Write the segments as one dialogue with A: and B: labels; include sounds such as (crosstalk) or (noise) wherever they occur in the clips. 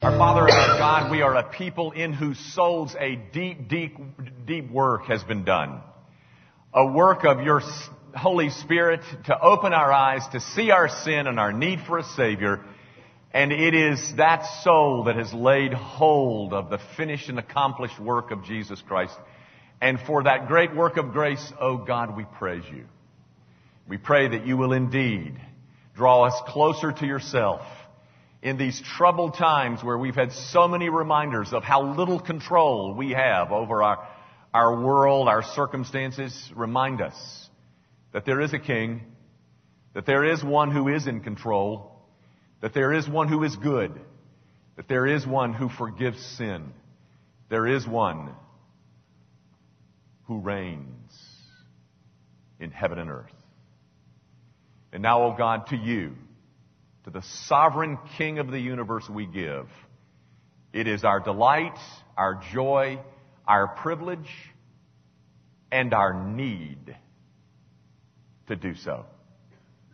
A: Our Father and our God, we are a people in whose souls a deep, deep, deep work has been done. A work of your Holy Spirit to open our eyes to see our sin and our need for a Savior. And it is that soul that has laid hold of the finished and accomplished work of Jesus Christ. And for that great work of grace, oh God, we praise you. We pray that you will indeed draw us closer to yourself in these troubled times where we've had so many reminders of how little control we have over our, our world, our circumstances, remind us that there is a king, that there is one who is in control, that there is one who is good, that there is one who forgives sin, there is one who reigns in heaven and earth. And now, O oh God, to you, to the sovereign King of the universe we give. It is our delight, our joy, our privilege, and our need to do so.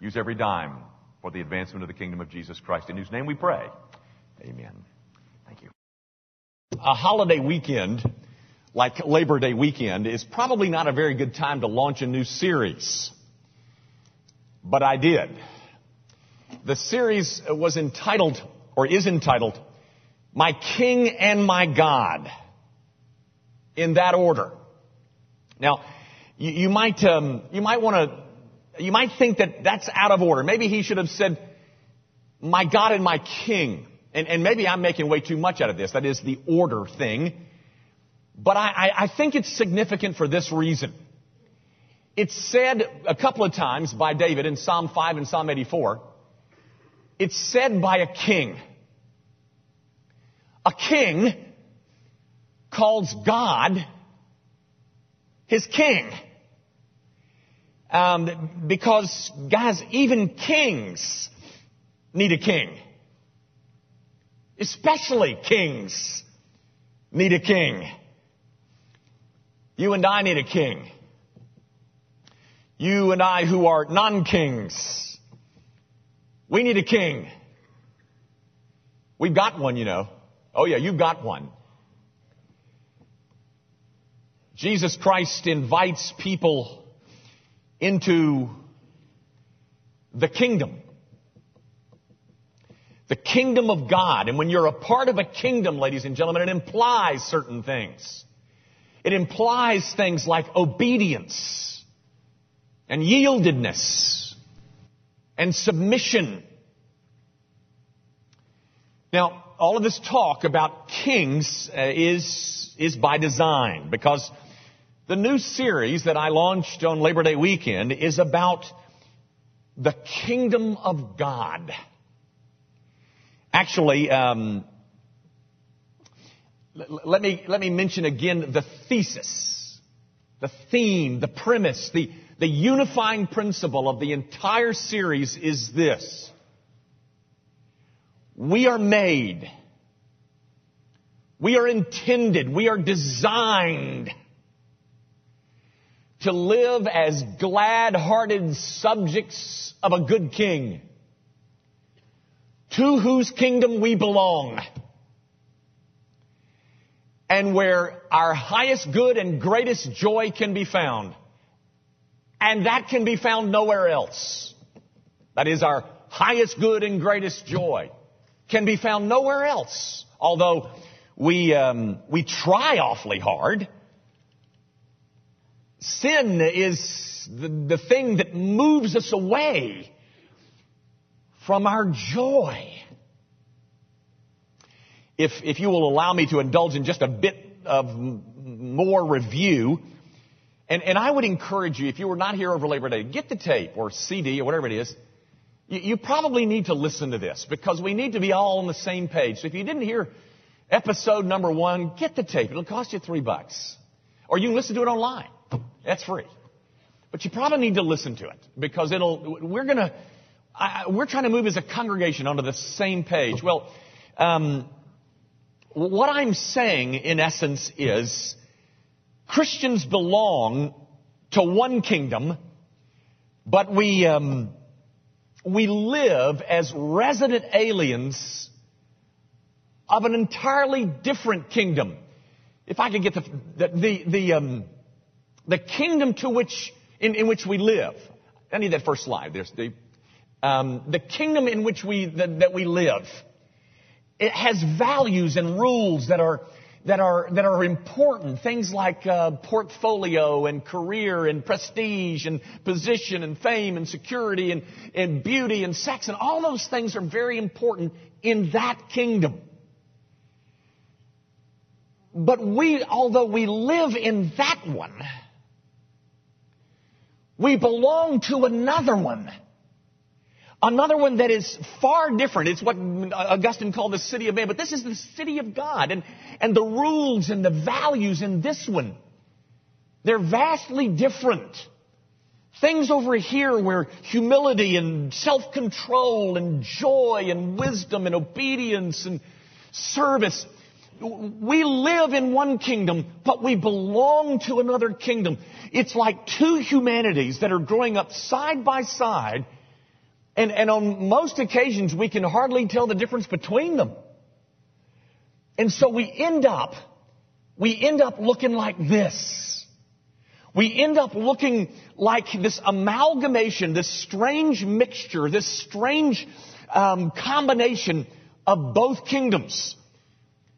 A: Use every dime for the advancement of the kingdom of Jesus Christ, in whose name we pray. Amen. Thank you. A holiday weekend, like Labor Day weekend, is probably not a very good time to launch a new series. But I did. The series was entitled, or is entitled, My King and My God. In that order. Now, you, you might, um, you might want to, you might think that that's out of order. Maybe he should have said, My God and my King. And, and maybe I'm making way too much out of this. That is the order thing. But I, I, I think it's significant for this reason. It's said a couple of times by David in Psalm 5 and Psalm 84 it's said by a king. A king calls God his king. Um, because, guys, even kings need a king. Especially kings need a king. You and I need a king. You and I who are non-kings we need a king. We've got one, you know. Oh yeah, you've got one. Jesus Christ invites people into the kingdom. The kingdom of God. And when you're a part of a kingdom, ladies and gentlemen, it implies certain things. It implies things like obedience and yieldedness and submission. Now, all of this talk about kings uh, is, is by design because the new series that I launched on Labor Day weekend is about the kingdom of God. Actually, um, let me let me mention again the thesis, the theme, the premise, the the unifying principle of the entire series is this. We are made. We are intended. We are designed to live as glad-hearted subjects of a good king to whose kingdom we belong and where our highest good and greatest joy can be found. And that can be found nowhere else. That is our highest good and greatest joy. Can be found nowhere else. Although we, um, we try awfully hard. Sin is the, the thing that moves us away from our joy. If, if you will allow me to indulge in just a bit of more review, and, and I would encourage you, if you were not here over Labor Day, get the tape or CD or whatever it is. You, you probably need to listen to this because we need to be all on the same page. So if you didn't hear episode number one, get the tape. It'll cost you three bucks. Or you can listen to it online. That's free. But you probably need to listen to it because it'll, we're gonna, I, we're trying to move as a congregation onto the same page. Well, um, what I'm saying in essence is, Christians belong to one kingdom, but we, um, we live as resident aliens
B: of an entirely different kingdom. If I could get the, the, the, um, the kingdom to which, in, in, which we live. I need that first slide. There's the, um, the kingdom in which we, that we live. It has values and rules that are, that are, that are important. Things like uh, portfolio and career and prestige and position and fame and security and, and beauty and sex and all those things are very important in that kingdom. But we, although we live in that one, we belong to another one. Another one that is far different. It's what Augustine called the city of man, but this is the city of God. And, and the rules and the values in this one, they're vastly different. Things over here where humility and self-control and joy and wisdom and obedience and service, we live in one kingdom, but we belong to another kingdom. It's like two humanities that are growing up side by side, and, and on most occasions we can hardly tell the difference between them. And so we end up, we end up looking like this. We end up looking like this amalgamation, this strange mixture, this strange um, combination of both kingdoms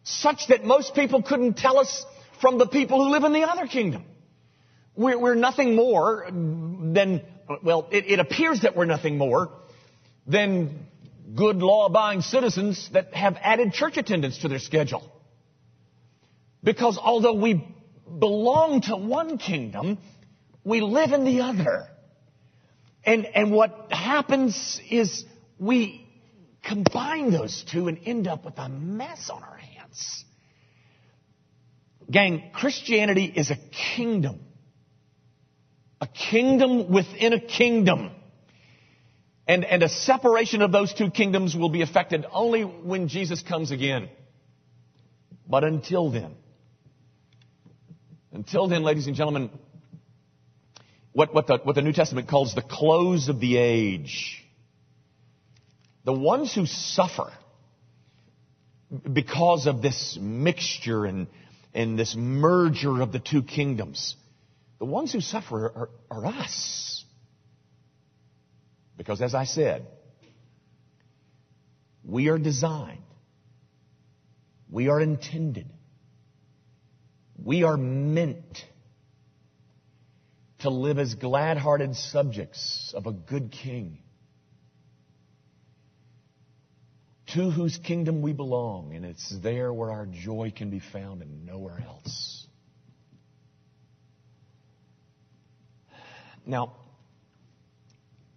B: such that most people couldn't tell us from the people who live in the other kingdom. We're, we're nothing more than, well, it, it appears that we're nothing more than good law-abiding citizens that have added church attendance to their schedule. Because although we belong to one kingdom, we live in the other. And, and what happens is we combine those two and end up with a mess on our hands. Gang, Christianity is a kingdom. A kingdom within a kingdom. And, and a separation of those two kingdoms will be effected only when Jesus comes again. But until then, until then, ladies and gentlemen, what, what, the, what the New Testament calls the close of the age, the ones who suffer because of this mixture and, and this merger of the two kingdoms. The ones who suffer are, are us. Because as I said, we are designed, we are intended, we are meant to live as glad hearted subjects of a good king to whose kingdom we belong, and it's there where our joy can be found and nowhere else. Now,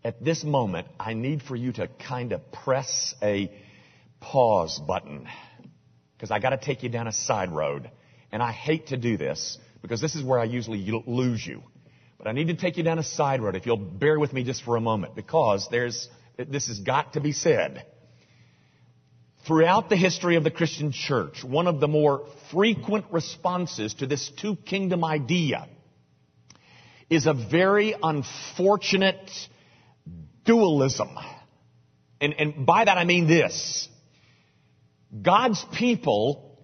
B: at this moment, I need for you to kind of press a pause button because I got to take you down a side road. And I hate to do this because this is where I usually lose you. But I need to take you down a side road if you'll bear with me just for a moment because there's, this has got to be said. Throughout the history of the Christian church, one of the more frequent responses to this two kingdom idea is a very unfortunate dualism. And, and by that I mean this. God's people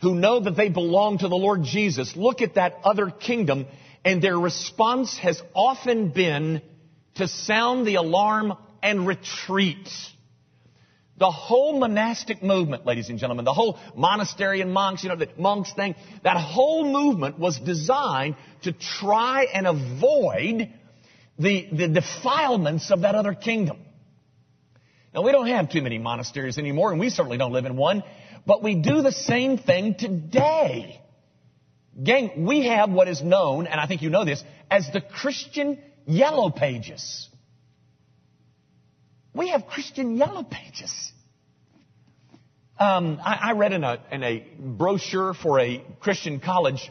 B: who know that they belong to the Lord Jesus look at that other kingdom and their response has often been to sound the alarm and retreat. The whole monastic movement, ladies and gentlemen, the whole monastery and monks, you know, the monks thing, that whole movement was designed to try and avoid the, the defilements of that other kingdom. Now, we don't have too many monasteries anymore, and we certainly don't live in one, but we do the same thing today. Gang, we have what is known, and I think you know this, as the Christian Yellow Pages. We have Christian Yellow Pages. Um, I, I, read in a, in a brochure for a Christian college,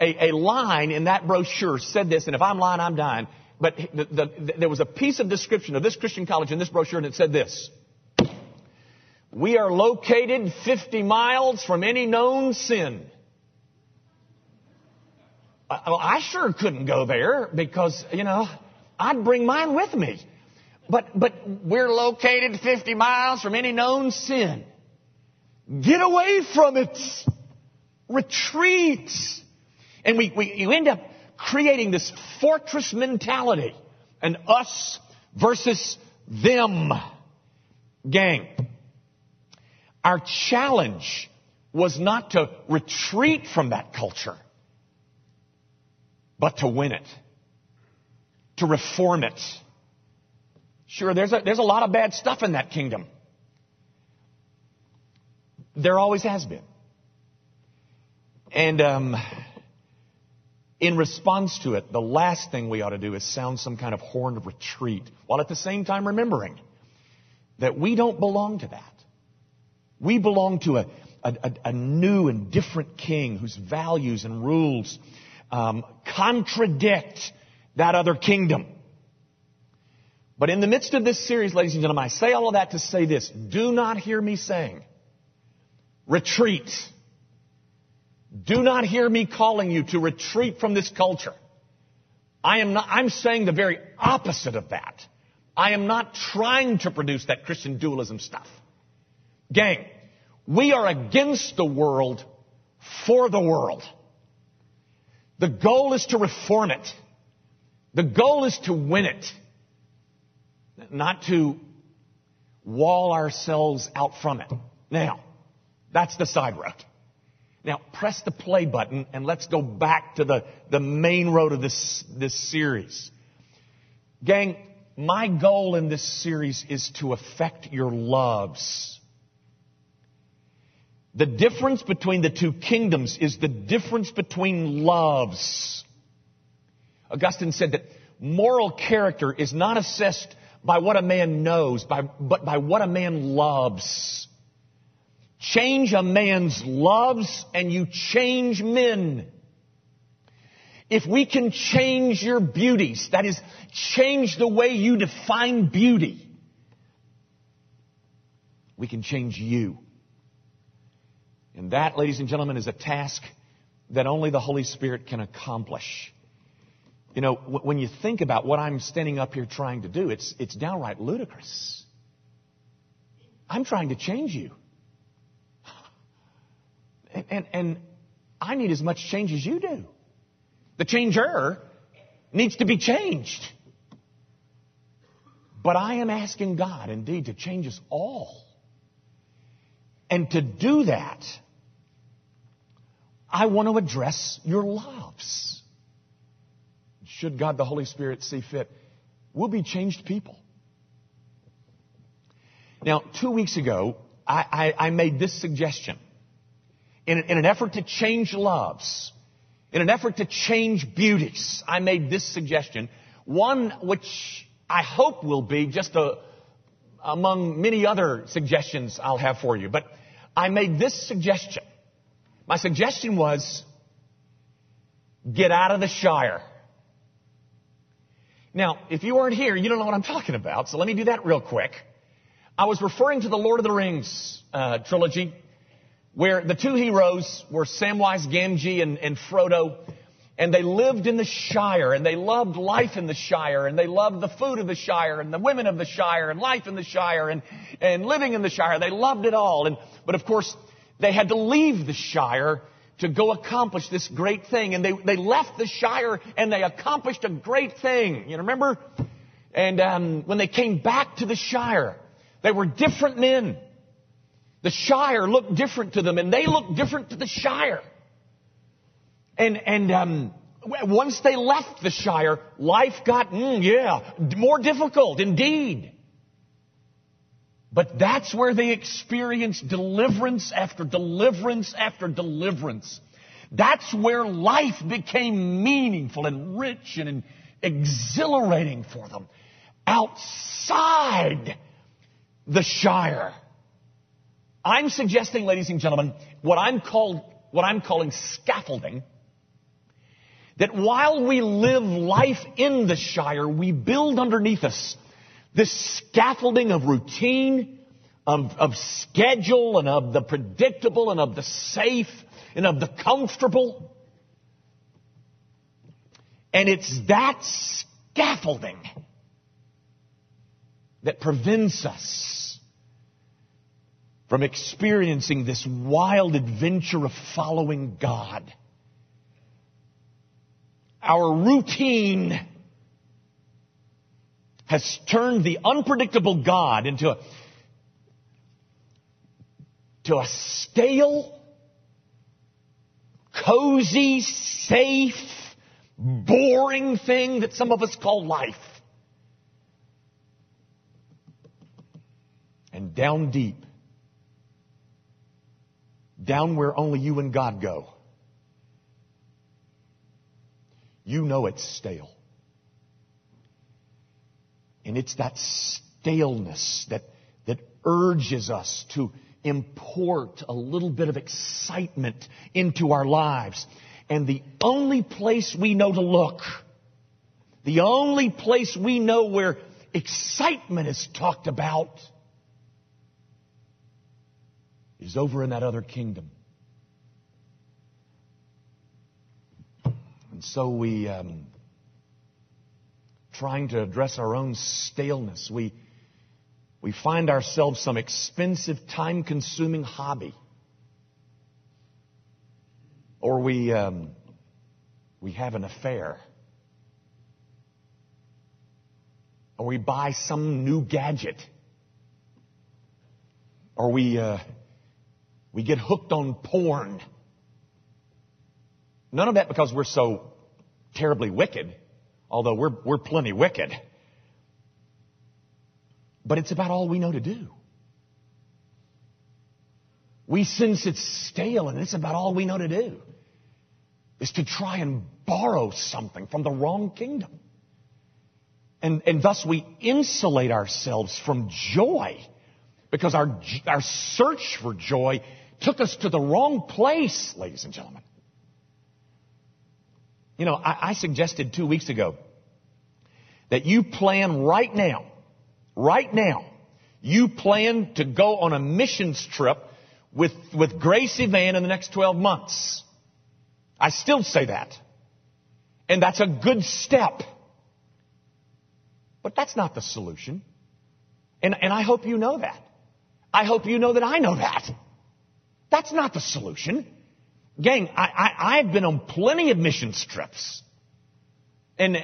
B: a, a, line in that brochure said this, and if I'm lying, I'm dying. But the, the, there was a piece of description of this Christian college in this brochure, and it said this. We are located 50 miles from any known sin. Uh, I, I sure couldn't go there because, you know, I'd bring mine with me. But, but we're located 50 miles from any known sin. Get away from it. Retreat. And we, we you end up creating this fortress mentality. And us versus them. Gang. Our challenge was not to retreat from that culture, but to win it. To reform it. Sure, there's a, there's a lot of bad stuff in that kingdom. There always has been. And um, in response to it, the last thing we ought to do is sound some kind of horn of retreat, while at the same time remembering that we don't belong to that. We belong to a, a, a new and different king whose values and rules um, contradict that other kingdom. But in the midst of this series, ladies and gentlemen, I say all of that to say this. Do not hear me saying, retreat. Do not hear me calling you to retreat from this culture. I am not, I'm saying the very opposite of that. I am not trying to produce that Christian dualism stuff. Gang, we are against the world for the world. The goal is to reform it. The goal is to win it. Not to wall ourselves out from it. Now, that's the side road. Now, press the play button and let's go back to the, the main road of this, this series. Gang, my goal in this series is to affect your loves. The difference between the two kingdoms is the difference between loves. Augustine said that moral character is not assessed by what a man knows, by, but by what a man loves. Change a man's loves and you change men. If we can change your beauties, that is, change the way you define beauty, we can change you. And that, ladies and gentlemen, is a task that only the Holy Spirit can accomplish. You know, when you think about what I'm standing up here trying to do, it's, it's downright ludicrous. I'm trying to change you. And, and, and I need as much change as you do. The changer needs to be changed. But I am asking God, indeed, to change us all. And to do that, I want to address your loves. Should God the Holy Spirit see fit, we'll be changed people. Now, two weeks ago, I, I, I made this suggestion in, in an effort to change loves, in an effort to change beauties, I made this suggestion. One which I hope will be just a, among many other suggestions I'll have for you. But I made this suggestion. My suggestion was get out of the Shire. Now, if you weren't here, you don't know what I'm talking about, so let me do that real quick. I was referring to the Lord of the Rings uh, trilogy where the two heroes were Samwise Gamgee and, and Frodo, and they lived in the Shire, and they loved life in the Shire, and they loved the food of the Shire, and the women of the Shire, and life in the Shire, and, and living in the Shire. They loved it all. And, but of course, they had to leave the Shire to go accomplish this great thing. And they, they left the Shire and they accomplished a great thing. You remember? And um, when they came back to the Shire, they were different men. The Shire looked different to them, and they looked different to the Shire. And and um, once they left the Shire, life got mm, yeah more difficult indeed. But that's where they experienced deliverance after deliverance after deliverance. That's where life became meaningful and rich and exhilarating for them. Outside the Shire. I'm suggesting, ladies and gentlemen, what I'm called, what I'm calling scaffolding, that while we live life in the Shire, we build underneath us this scaffolding of routine, of, of schedule, and of the predictable, and of the safe, and of the comfortable. And it's that scaffolding that prevents us from experiencing this wild adventure of following God. Our routine has turned the unpredictable God into a, to a stale, cozy, safe, boring thing that some of us call life. And down deep, down where only you and God go, you know it's stale. And it's that staleness that, that urges us to import a little bit of excitement into our lives. And the only place we know to look, the only place we know where excitement is talked about, is over in that other kingdom. And so we, um, trying to address our own staleness, we, we find ourselves some expensive, time consuming hobby. Or we, um, we have an affair. Or we buy some new gadget. Or we, uh, we get hooked on porn. None of that because we're so terribly wicked, although we're, we're plenty wicked. But it's about all we know to do. We sense it's stale and it's about all we know to do. Is to try and borrow something from the wrong kingdom. And, and thus we insulate ourselves from joy because our, our search for joy took us to the wrong place, ladies and gentlemen. You know, I, I suggested two weeks ago that you plan right now, right now, you plan to go on a missions trip with, with Gracie Van in the next 12 months. I still say that. And that's a good step. But that's not the solution. And, and I hope you know that. I hope you know that I know that. That's not the solution. Gang, I, have been on plenty of mission trips. And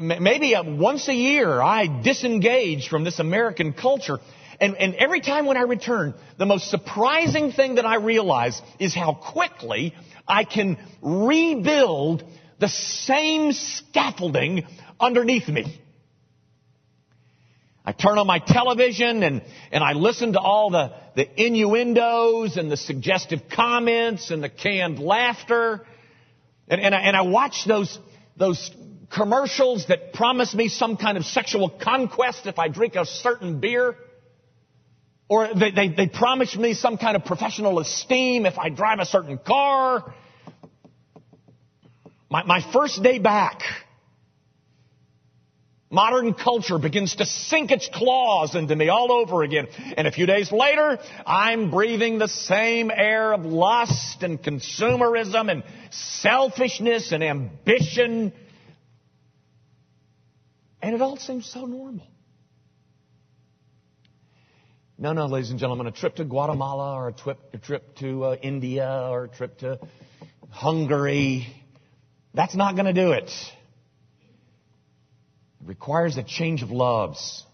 B: maybe uh, once a year I disengage from this American culture. And, and every time when I return, the most surprising thing that I realize is how quickly I can rebuild the same scaffolding underneath me. I turn on my television and, and I listen to all the, the innuendos and the suggestive comments and the canned laughter. And, and, I, and I watch those, those commercials that promise me some kind of sexual conquest if I drink a certain beer. Or they, they, they promise me some kind of professional esteem if I drive a certain car. My, my first day back, Modern culture begins to sink its claws into me all over again. And a few days later, I'm breathing the same air of lust and consumerism and selfishness and ambition. And it all seems so normal. No, no, ladies and gentlemen, a trip to Guatemala or a trip, a trip to uh, India or a trip to Hungary, that's not going to do it. Requires a change of loves,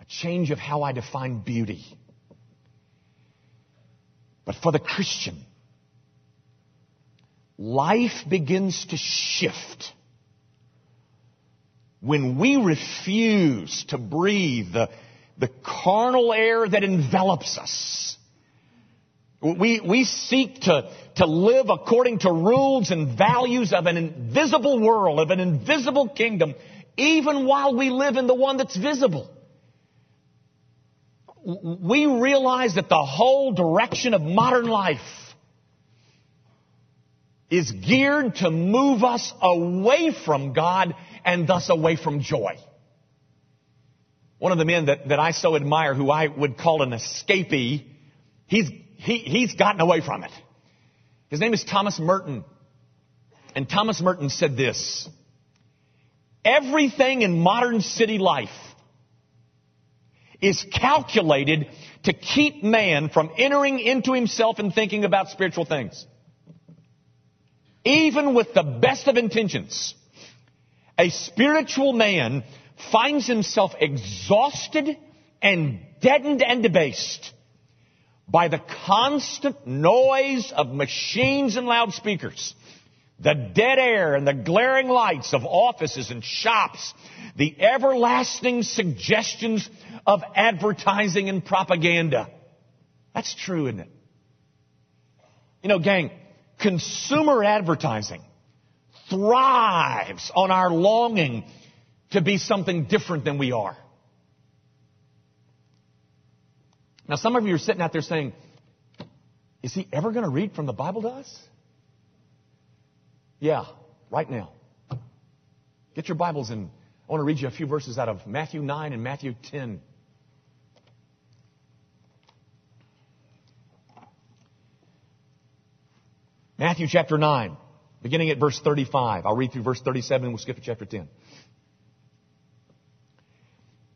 B: a change of how I define beauty. But for the Christian, life begins to shift when we refuse to breathe the, the carnal air that envelops us we, we seek to, to live according to rules and values of an invisible world, of an invisible kingdom, even while we live in the one that's visible. We realize that the whole direction of modern life is geared to move us away from God and thus away from joy. One of the men that, that I so admire, who I would call an escapee, he's he, he's gotten away from it. His name is Thomas Merton. And Thomas Merton said this, everything in modern city life is calculated to keep man from entering into himself and thinking about spiritual things. Even with the best of intentions, a spiritual man finds himself exhausted and deadened and debased by the constant noise of machines and loudspeakers, the dead air and the glaring lights of offices and shops, the everlasting suggestions of advertising and propaganda. That's true, isn't it? You know, gang, consumer advertising thrives on our longing to be something different than we are. Now, some of you are sitting out there saying, is he ever going to read from the Bible to us? Yeah, right now. Get your Bibles and I want to read you a few verses out of Matthew 9 and Matthew 10. Matthew chapter 9, beginning at verse 35. I'll read through verse 37 and we'll skip to chapter 10.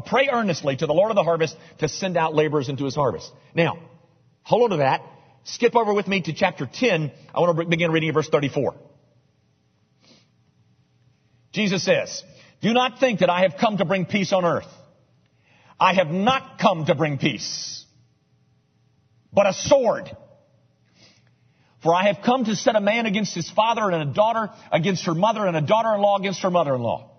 B: pray earnestly to the Lord of the harvest to send out laborers into his harvest. Now, hold on to that. Skip over with me to chapter 10. I want to begin reading verse 34. Jesus says, Do not think that I have come to bring peace on earth. I have not come to bring peace, but a sword. For I have come to set a man against his father and a daughter against her mother and a daughter-in-law against her mother-in-law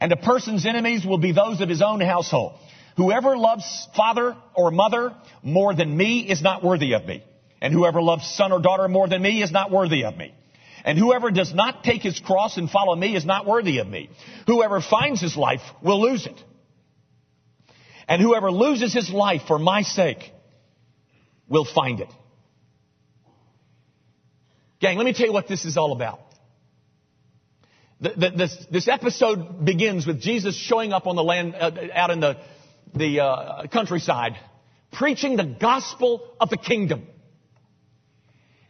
B: and a person's enemies will be those of his own household. Whoever loves father or mother more than me is not worthy of me. And whoever loves son or daughter more than me is not worthy of me. And whoever does not take his cross and follow me is not worthy of me. Whoever finds his life will lose it. And whoever loses his life for my sake will find it. Gang, let me tell you what this is all about. The, the, this, this, episode begins with Jesus showing up on the land, uh, out in the, the uh, countryside, preaching the gospel of the kingdom.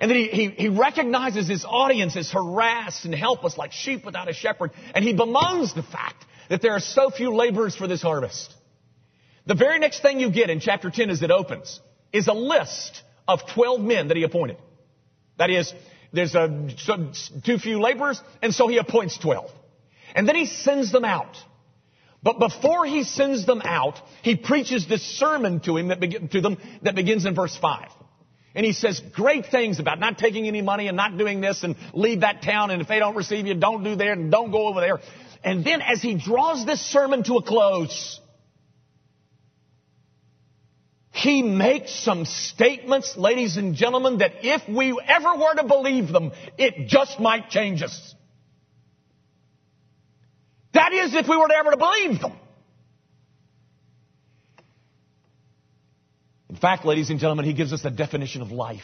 B: And then he, he, he, recognizes his audience is harassed and helpless like sheep without a shepherd. And he bemoans the fact that there are so few laborers for this harvest. The very next thing you get in chapter 10 as it opens is a list of 12 men that he appointed. That is, there's a, too few laborers, and so he appoints 12. And then he sends them out. But before he sends them out, he preaches this sermon to him that be, to them that begins in verse 5. And he says great things about not taking any money and not doing this and leave that town and if they don't receive you, don't do there and don't go over there. And then as he draws this sermon to a close, he makes some statements, ladies and gentlemen, that if we ever were to believe them, it just might change us. That is, if we were to ever to believe them. In fact, ladies and gentlemen, he gives us a definition of life.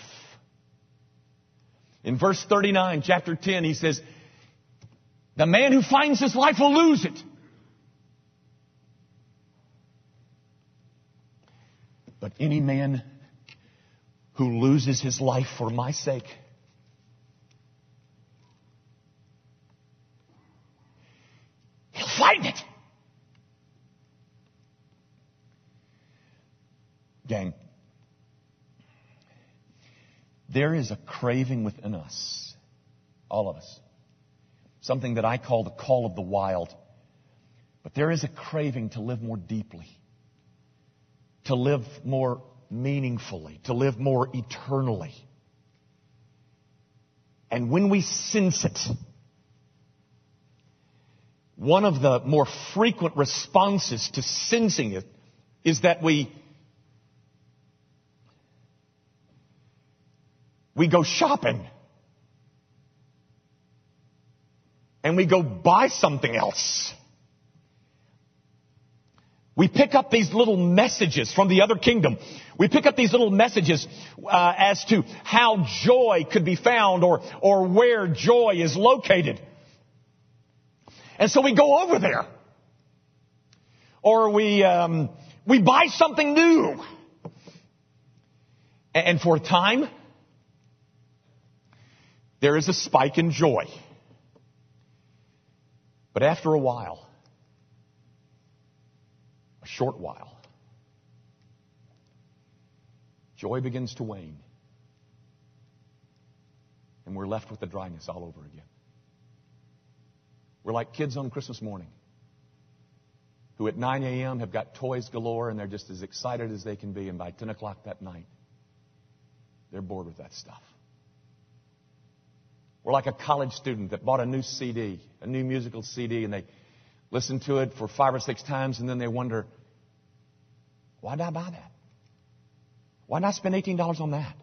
B: In verse 39, chapter 10, he says, The man who finds his life will lose it. But any man who loses his life for my sake, he'll find it. Gang, there is a craving within us, all of us, something that I call the call of the wild. But there is a craving to live more deeply to live more meaningfully, to live more eternally. And when we sense it, one of the more frequent responses to sensing it is that we we go shopping and we go buy something else. We pick up these little messages from the other kingdom. We pick up these little messages uh, as to how joy could be found or, or where joy is located. And so we go over there. Or we, um, we buy something new. And for a time, there is a spike in joy. But after a while, a short while, joy begins to wane. And we're left with the dryness all over again. We're like kids on Christmas morning who at 9 a.m. have got toys galore and they're just as excited as they can be, and by 10 o'clock that night, they're bored with that stuff. We're like a college student that bought a new CD, a new musical CD, and they listen to it for five or six times, and then they wonder, why did I buy that? Why not spend $18 on that?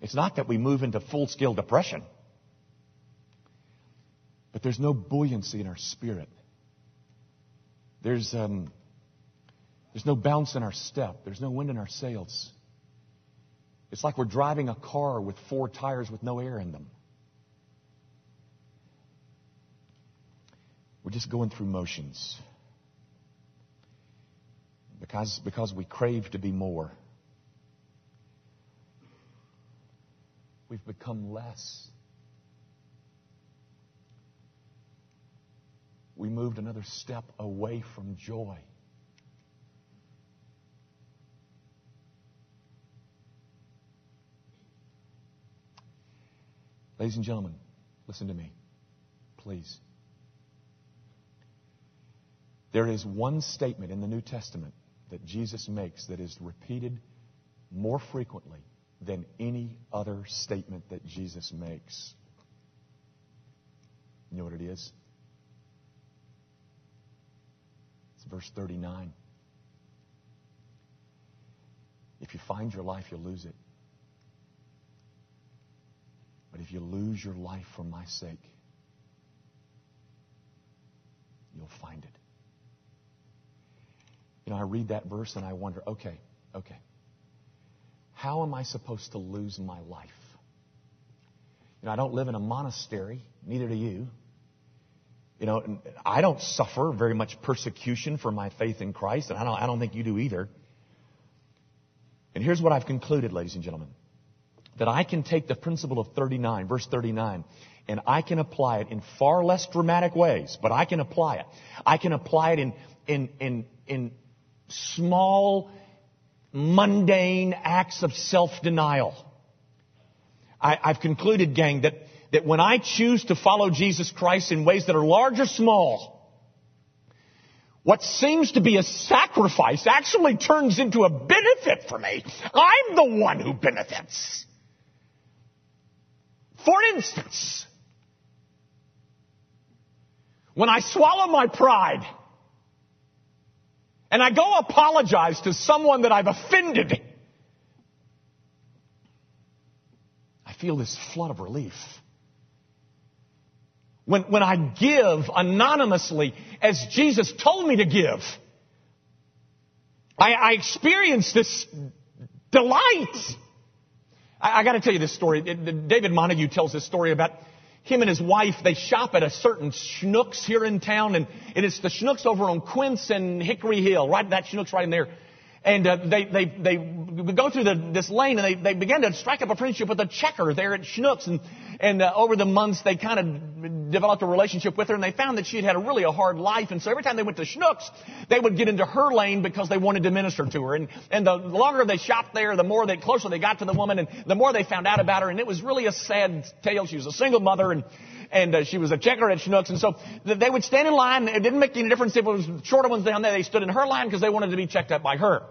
B: It's not that we move into full scale depression, but there's no buoyancy in our spirit. There's, um, there's no bounce in our step. There's no wind in our sails. It's like we're driving a car with four tires with no air in them. We're just going through motions. Because, because we crave to be more. We've become less. We moved another step away from joy. Ladies and gentlemen, listen to me, please. There is one statement in the New Testament that Jesus makes that is repeated more frequently than any other statement that Jesus makes. You know what it is? It's verse 39. If you find your life, you'll lose it. But if you lose your life for my sake, you'll find it. You know, I read that verse and I wonder, okay, okay. How am I supposed to lose my life? You know, I don't live in a monastery, neither do you. You know, I don't suffer very much persecution for my faith in Christ, and I don't, I don't think you do either. And here's what I've concluded, ladies and gentlemen that I can take the principle of 39, verse 39, and I can apply it in far less dramatic ways, but I can apply it. I can apply it in, in, in, in small, mundane acts of self-denial. I've concluded, gang, that, that when I choose to follow Jesus Christ in ways that are large or small, what seems to be a sacrifice actually turns into a benefit for me. I'm the one who benefits. For instance, when I swallow my pride and I go apologize to someone that I've offended, I feel this flood of relief. When, when I give anonymously as Jesus told me to give, I, I experience this delight. I, I got to tell you this story. David Montague tells this story about him and his wife. They shop at a certain Schnucks here in town, and, it's the Schnucks over on Quince and Hickory Hill, right? That Schnucks right in there. And uh, they, they, they go through the, this lane and they, they begin to strike up a friendship with a checker there at Schnucks. And, and uh, over the months, they kind of developed a relationship with her and they found that she had had a really a hard life. And so every time they went to Schnucks, they would get into her lane because they wanted to minister to her. And, and the longer they shopped there, the more they, closer they got to the woman and the more they found out about her. And it was really a sad tale. She was a single mother and, and uh, she was a checker at Schnucks. And so they would stand in line. It didn't make any difference if it was shorter ones down there. They stood in her line because they wanted to be checked up by her.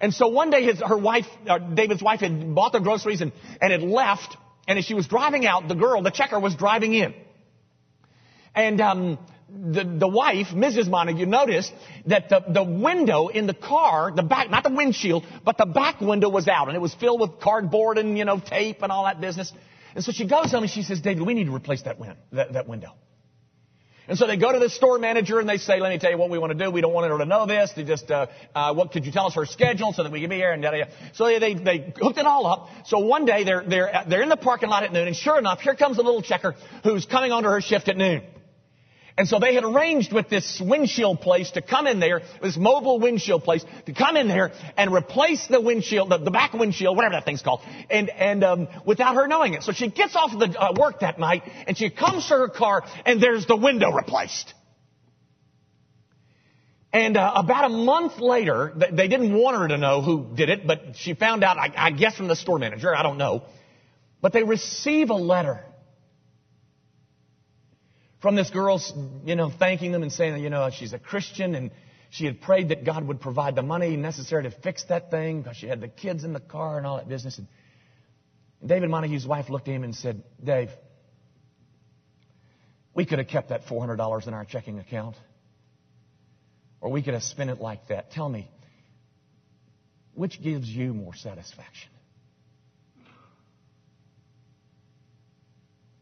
B: And so one day his, her wife, uh, David's wife had bought the groceries and, and had left. And as she was driving out, the girl, the checker, was driving in. And um, the, the wife, Mrs. Montague, noticed that the, the window in the car, the back, not the windshield, but the back window was out. And it was filled with cardboard and, you know, tape and all that business. And so she goes home and she says, David, we need to replace that, win- that, that window. And so they go to the store manager and they say, let me tell you what we want to do. We don't want her to know this. They just, uh, uh, what could you tell us her schedule so that we can be here and da, da, da. So they, they, they hooked it all up. So one day they're, they're, they're in the parking lot at noon and sure enough, here comes a little checker who's coming onto her shift at noon. And so they had arranged with this windshield place to come in there, this mobile windshield place, to come in there and replace the windshield, the, the back windshield, whatever that thing's called, and, and um, without her knowing it. So she gets off of the uh, work that night and she comes to her car and there's the window replaced. And uh, about a month later, they didn't want her to know who did it, but she found out, I, I guess from the store manager, I don't know. But they receive a letter from this girl, you know, thanking them and saying, you know, she's a Christian and she had prayed that God would provide the money necessary to fix that thing because she had the kids in the car and all that business. And David Montague's wife looked at him and said, Dave, we could have kept that $400 in our checking account. Or we could have spent it like that. Tell me, which gives you more satisfaction?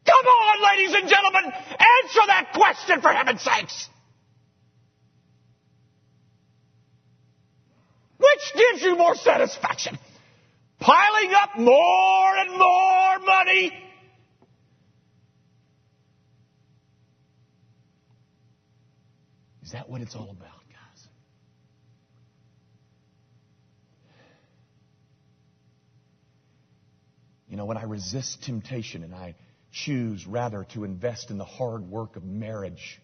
B: Come on, ladies and gentlemen, answer that question for heaven's sakes. Which gives you more satisfaction? Piling up more and more money? Is that what it's all about, guys? You know, when I resist temptation and I choose rather to invest in the hard work of marriage.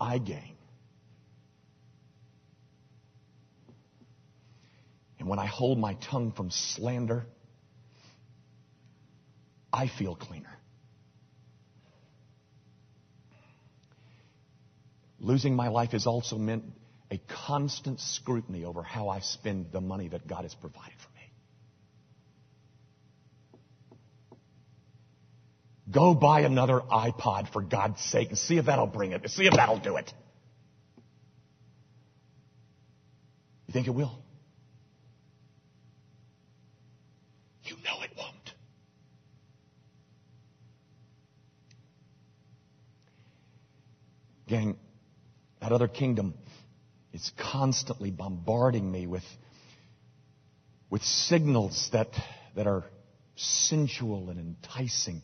B: I gain. And when I hold my tongue from slander, I feel cleaner. Losing my life has also meant a constant scrutiny over how I spend the money that God has provided for me. Go buy another iPod for God's sake and see if that'll bring it. See if that'll do it. You think it will? You know it won't. Gang, that other kingdom is constantly bombarding me with, with signals that, that are sensual and enticing.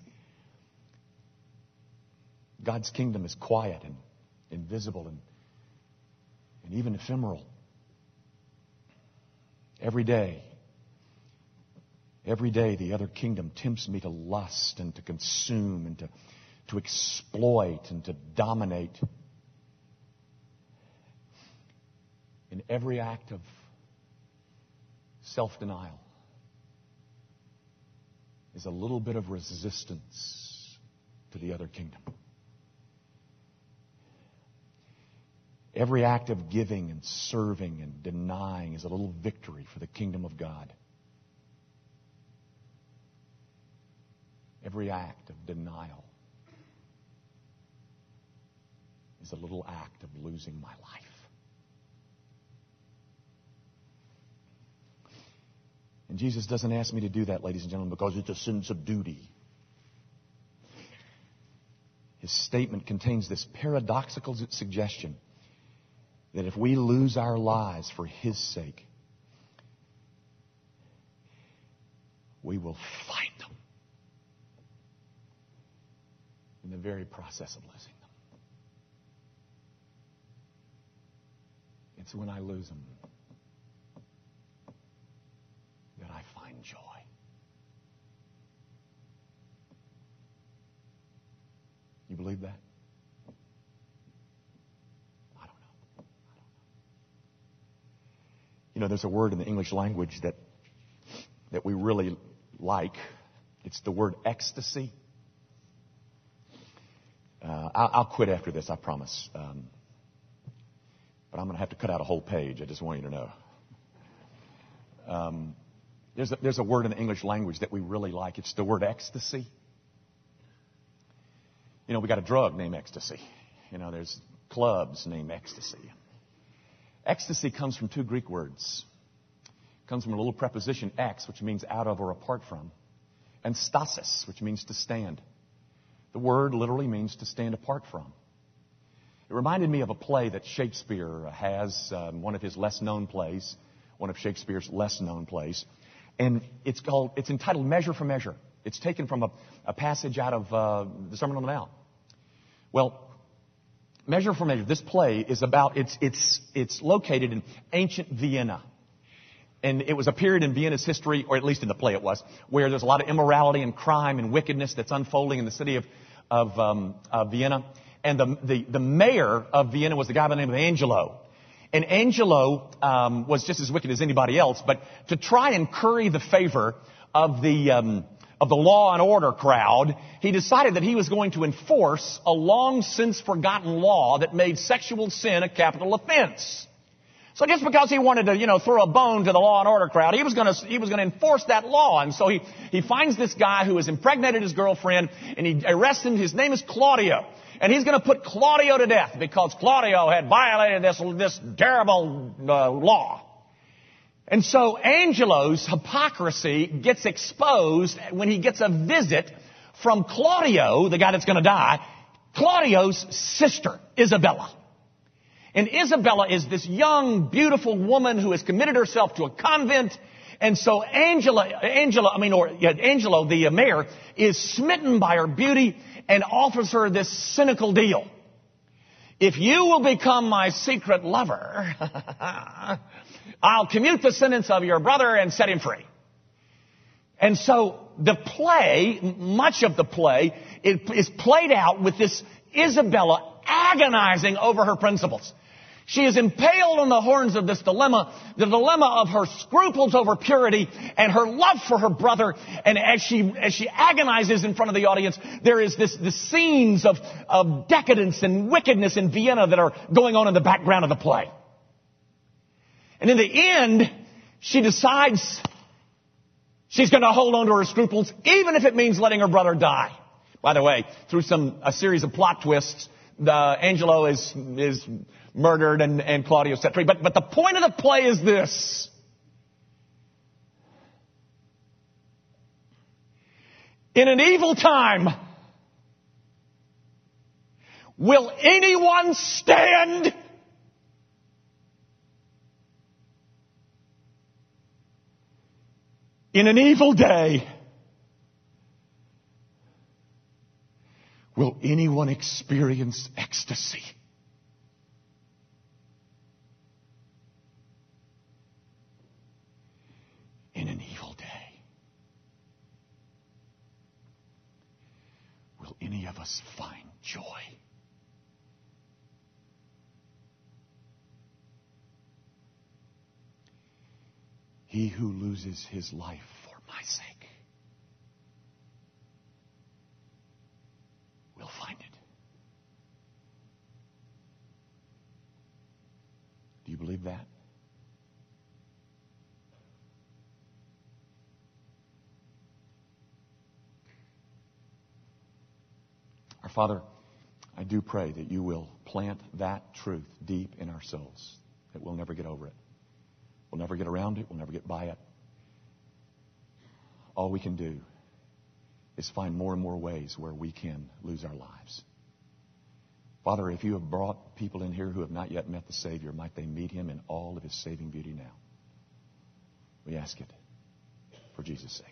B: God's kingdom is quiet and invisible and, and even ephemeral. Every day, every day, the other kingdom tempts me to lust and to consume and to, to exploit and to dominate. In every act of self denial is a little bit of resistance to the other kingdom. Every act of giving and serving and denying is a little victory for the kingdom of God. Every act of denial is a little act of losing my life. And Jesus doesn't ask me to do that, ladies and gentlemen, because it's a sense of duty. His statement contains this paradoxical suggestion that if we lose our lives for His sake, we will find them in the very process of losing them. It's when I lose them that I find joy. You believe that? You know, there's a word in the English language that, that we really like. It's the word ecstasy. Uh, I'll, I'll, quit after this, I promise. Um, but I'm going to have to cut out a whole page. I just want you to know. Um, there's, a, there's a word in the English language that we really like. It's the word ecstasy. You know, we got a drug named ecstasy. You know, there's clubs named ecstasy. Ecstasy comes from two Greek words. It comes from a little preposition, ex, which means out of or apart from. and stasis, which means to stand. The word literally means to stand apart from. It reminded me of a play that Shakespeare has, um, one of his less known plays, one of Shakespeare's less known plays. And it's called, it's entitled Measure for Measure. It's taken from a, a passage out of uh, the Sermon on the Mount. Well, Measure for Measure, this play is about, it's, it's, it's located in ancient Vienna. And it was a period in Vienna's history, or at least in the play it was, where there's a lot of immorality and crime and wickedness that's unfolding in the city of, of, um, of Vienna. And the, the, the, mayor of Vienna was the guy by the name of Angelo. And Angelo um, was just as wicked as anybody else, but to try and curry the favor of the, um, of the law and order crowd, he decided that he was going to enforce a long since forgotten law that made sexual sin a capital offense. So just because he wanted to, you know, throw a bone to the law and order crowd, he was to, he was going to enforce that law. And so he, he finds this guy who has impregnated his girlfriend and he arrests him. His name is Claudio. And he's to put Claudio to death because Claudio had violated this, this terrible uh, law. And so Angelo's hypocrisy gets exposed when he gets a visit from Claudio, the guy that's going to die, Claudio's sister, Isabella. And Isabella is this young, beautiful woman who has committed herself to a convent. And so Angela, Angela, I mean, or yeah, Angelo, the uh, mayor, is smitten by her beauty and offers her this cynical deal. If you will become my secret lover, (laughs) I'll commute the sentence of your brother and set him free. And so the play, much of the play, is played out with this Isabella agonizing over her principles. She is impaled on the horns of this dilemma, the dilemma of her scruples over purity and her love for her brother. And as she, as she agonizes in front of the audience, there is this, the scenes of, of decadence and wickedness in Vienna that are going on in the background of the play. And in the end, she decides she's going to hold on to her scruples, even if it means letting her brother die. By the way, through some, a series of plot twists, the Angelo is, is murdered and, and Claudio set free. But, but the point of the play is this. In an evil time, will anyone stand? In an evil day, will anyone experience ecstasy? in an evil day. Will any of us find joy? He who loses his life for my sake will find it. Do you believe that? Our Father, I do pray that you will plant that truth deep in our souls, that we'll never get over it. We'll never get around it. We'll never get by it. All we can do is find more and more ways where we can lose our lives. Father, if you have brought people in here who have not yet met the Savior, might they meet him in all of his saving beauty now. We ask it for Jesus' sake.